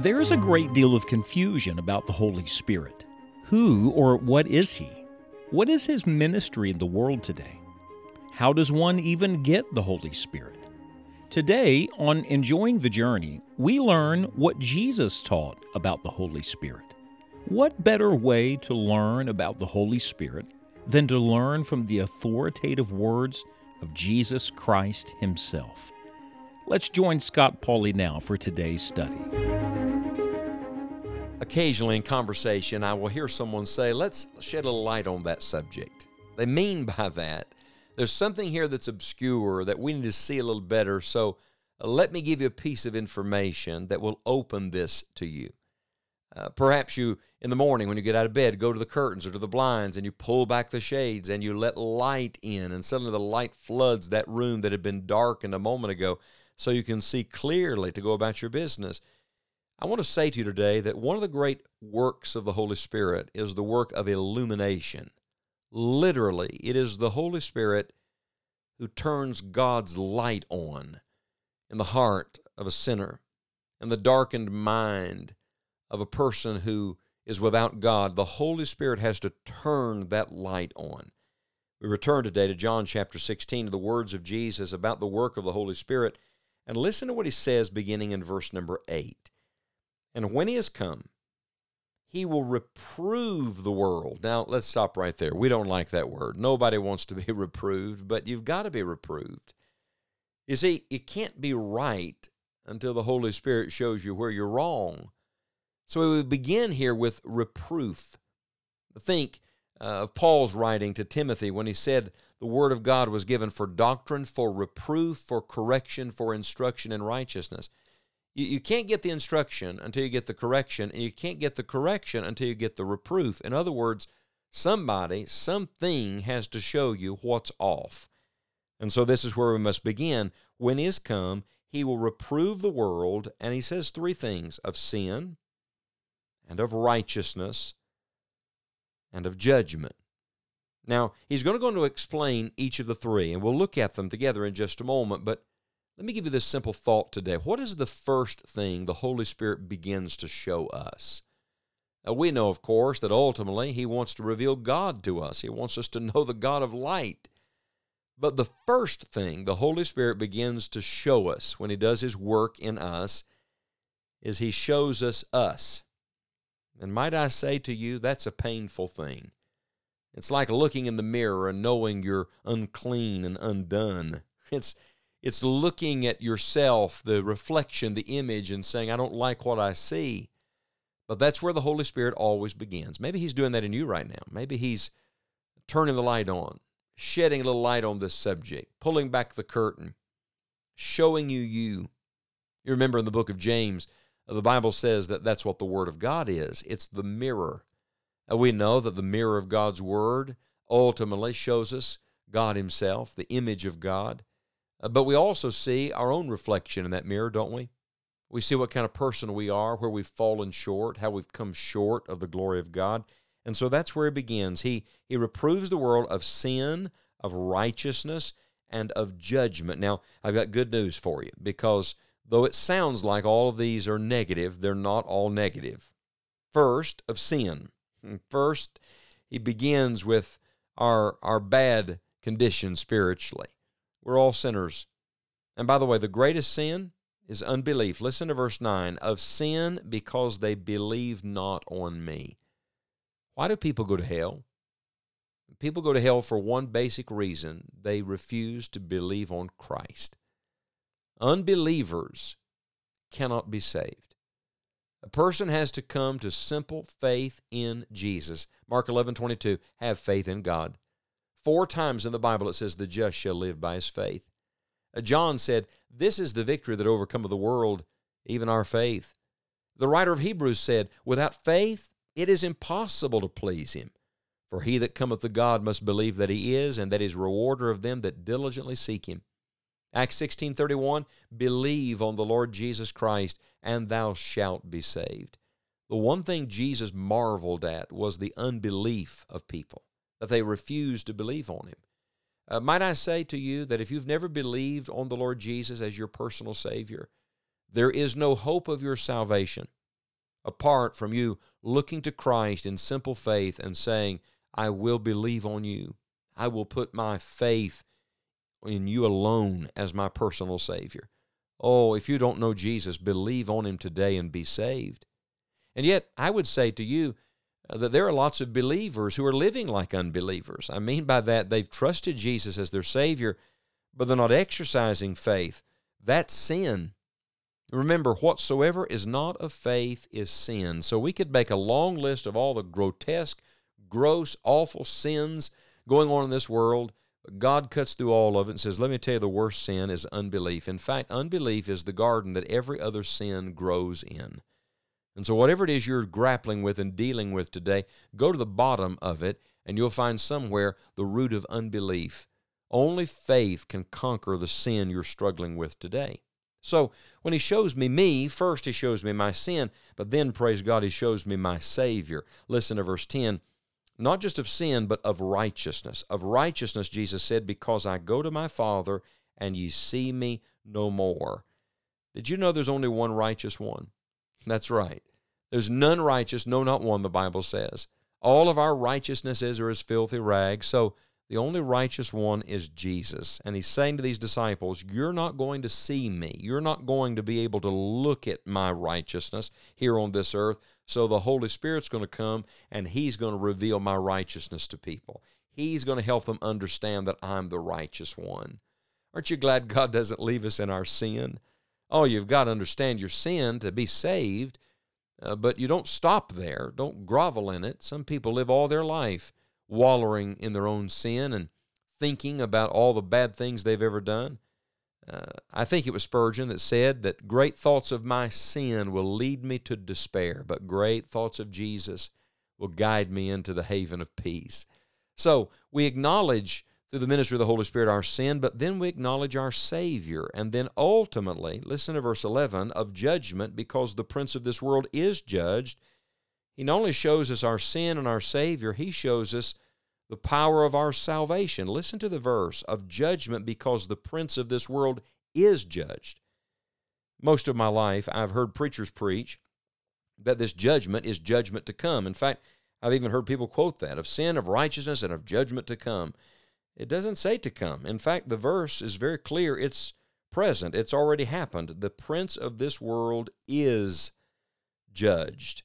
There is a great deal of confusion about the Holy Spirit. Who or what is He? What is His ministry in the world today? How does one even get the Holy Spirit? Today, on Enjoying the Journey, we learn what Jesus taught about the Holy Spirit. What better way to learn about the Holy Spirit than to learn from the authoritative words of Jesus Christ Himself? Let's join Scott Pauley now for today's study. Occasionally in conversation, I will hear someone say, Let's shed a light on that subject. They mean by that, there's something here that's obscure that we need to see a little better. So uh, let me give you a piece of information that will open this to you. Uh, perhaps you, in the morning when you get out of bed, go to the curtains or to the blinds and you pull back the shades and you let light in, and suddenly the light floods that room that had been darkened a moment ago so you can see clearly to go about your business. I want to say to you today that one of the great works of the Holy Spirit is the work of illumination. Literally, it is the Holy Spirit who turns God's light on in the heart of a sinner, in the darkened mind of a person who is without God. The Holy Spirit has to turn that light on. We return today to John chapter 16 to the words of Jesus about the work of the Holy Spirit. And listen to what he says beginning in verse number 8. And when he has come, he will reprove the world. Now, let's stop right there. We don't like that word. Nobody wants to be reproved, but you've got to be reproved. You see, you can't be right until the Holy Spirit shows you where you're wrong. So we begin here with reproof. Think uh, of Paul's writing to Timothy when he said the Word of God was given for doctrine, for reproof, for correction, for instruction in righteousness. You, you can't get the instruction until you get the correction, and you can't get the correction until you get the reproof. In other words, somebody, something has to show you what's off. And so this is where we must begin. When is come, he will reprove the world, and he says three things of sin, and of righteousness, and of judgment. Now, he's going to go into explain each of the three, and we'll look at them together in just a moment. But let me give you this simple thought today. What is the first thing the Holy Spirit begins to show us? Now, we know, of course, that ultimately He wants to reveal God to us. He wants us to know the God of light. But the first thing the Holy Spirit begins to show us when He does His work in us is He shows us us. And might I say to you, that's a painful thing. It's like looking in the mirror and knowing you're unclean and undone. It's it's looking at yourself, the reflection, the image, and saying, I don't like what I see. But that's where the Holy Spirit always begins. Maybe He's doing that in you right now. Maybe He's turning the light on, shedding a little light on this subject, pulling back the curtain, showing you you. You remember in the book of James, uh, the Bible says that that's what the Word of God is it's the mirror. And we know that the mirror of God's Word ultimately shows us God Himself, the image of God. Uh, but we also see our own reflection in that mirror, don't we? We see what kind of person we are, where we've fallen short, how we've come short of the glory of God. And so that's where he begins. He, he reproves the world of sin, of righteousness, and of judgment. Now, I've got good news for you because though it sounds like all of these are negative, they're not all negative. First, of sin. First, he begins with our, our bad condition spiritually. We're all sinners. And by the way, the greatest sin is unbelief. Listen to verse 9 of sin because they believe not on me. Why do people go to hell? People go to hell for one basic reason they refuse to believe on Christ. Unbelievers cannot be saved. A person has to come to simple faith in Jesus. Mark 11 22, have faith in God. Four times in the Bible it says, The just shall live by his faith. Uh, John said, This is the victory that overcometh the world, even our faith. The writer of Hebrews said, Without faith it is impossible to please him. For he that cometh to God must believe that he is, and that he is rewarder of them that diligently seek him. Acts 16:31 Believe on the Lord Jesus Christ and thou shalt be saved. The one thing Jesus marveled at was the unbelief of people that they refuse to believe on him. Uh, might I say to you that if you've never believed on the Lord Jesus as your personal Savior, there is no hope of your salvation. apart from you looking to Christ in simple faith and saying, I will believe on you. I will put my faith in you alone as my personal Savior. Oh, if you don't know Jesus, believe on Him today and be saved. And yet, I would say to you that there are lots of believers who are living like unbelievers. I mean by that, they've trusted Jesus as their Savior, but they're not exercising faith. That's sin. Remember, whatsoever is not of faith is sin. So we could make a long list of all the grotesque, gross, awful sins going on in this world. God cuts through all of it and says, Let me tell you, the worst sin is unbelief. In fact, unbelief is the garden that every other sin grows in. And so, whatever it is you're grappling with and dealing with today, go to the bottom of it and you'll find somewhere the root of unbelief. Only faith can conquer the sin you're struggling with today. So when he shows me me, first he shows me my sin, but then, praise God, he shows me my Savior. Listen to verse 10. Not just of sin, but of righteousness. Of righteousness, Jesus said, because I go to my Father and ye see me no more. Did you know there's only one righteous one? That's right. There's none righteous, no, not one, the Bible says. All of our righteousnesses are as filthy rags. So the only righteous one is Jesus. And he's saying to these disciples, You're not going to see me. You're not going to be able to look at my righteousness here on this earth. So the Holy Spirit's going to come and he's going to reveal my righteousness to people. He's going to help them understand that I'm the righteous one. Aren't you glad God doesn't leave us in our sin? Oh, you've got to understand your sin to be saved, uh, but you don't stop there. Don't grovel in it. Some people live all their life wallowing in their own sin and thinking about all the bad things they've ever done. Uh, I think it was Spurgeon that said that great thoughts of my sin will lead me to despair, but great thoughts of Jesus will guide me into the haven of peace. So we acknowledge through the ministry of the Holy Spirit our sin, but then we acknowledge our Savior. And then ultimately, listen to verse 11, of judgment, because the prince of this world is judged. He not only shows us our sin and our Savior, he shows us the power of our salvation. Listen to the verse of judgment because the prince of this world is judged. Most of my life, I've heard preachers preach that this judgment is judgment to come. In fact, I've even heard people quote that of sin, of righteousness, and of judgment to come. It doesn't say to come. In fact, the verse is very clear. It's present, it's already happened. The prince of this world is judged.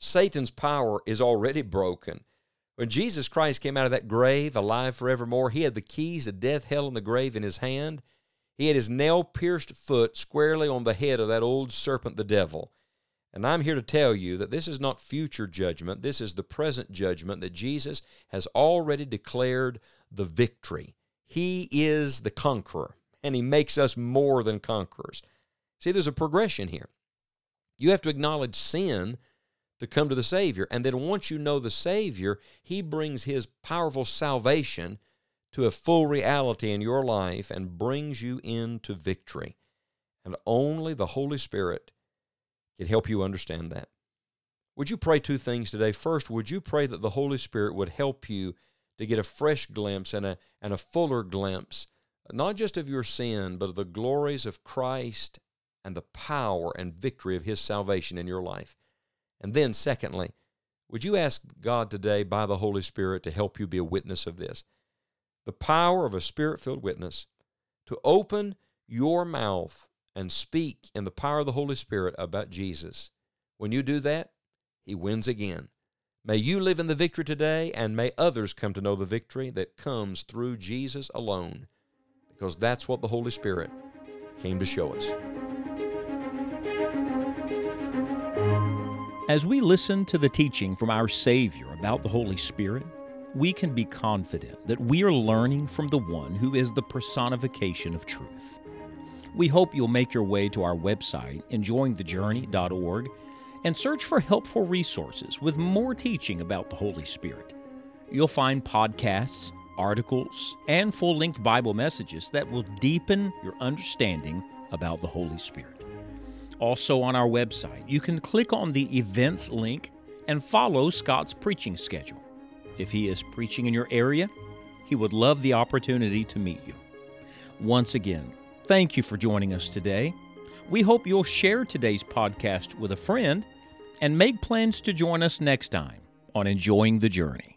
Satan's power is already broken. When Jesus Christ came out of that grave alive forevermore, he had the keys of death, hell, and the grave in his hand. He had his nail pierced foot squarely on the head of that old serpent, the devil. And I'm here to tell you that this is not future judgment. This is the present judgment that Jesus has already declared the victory. He is the conqueror, and he makes us more than conquerors. See, there's a progression here. You have to acknowledge sin to come to the Savior. And then once you know the Savior, He brings His powerful salvation to a full reality in your life and brings you into victory. And only the Holy Spirit can help you understand that. Would you pray two things today? First, would you pray that the Holy Spirit would help you to get a fresh glimpse and a, and a fuller glimpse, not just of your sin, but of the glories of Christ and the power and victory of His salvation in your life? And then, secondly, would you ask God today by the Holy Spirit to help you be a witness of this? The power of a spirit filled witness to open your mouth and speak in the power of the Holy Spirit about Jesus. When you do that, He wins again. May you live in the victory today, and may others come to know the victory that comes through Jesus alone, because that's what the Holy Spirit came to show us. As we listen to the teaching from our Savior about the Holy Spirit, we can be confident that we are learning from the one who is the personification of truth. We hope you'll make your way to our website, enjoyingthejourney.org, and search for helpful resources with more teaching about the Holy Spirit. You'll find podcasts, articles, and full length Bible messages that will deepen your understanding about the Holy Spirit also on our website. You can click on the events link and follow Scott's preaching schedule. If he is preaching in your area, he would love the opportunity to meet you. Once again, thank you for joining us today. We hope you'll share today's podcast with a friend and make plans to join us next time on Enjoying the Journey.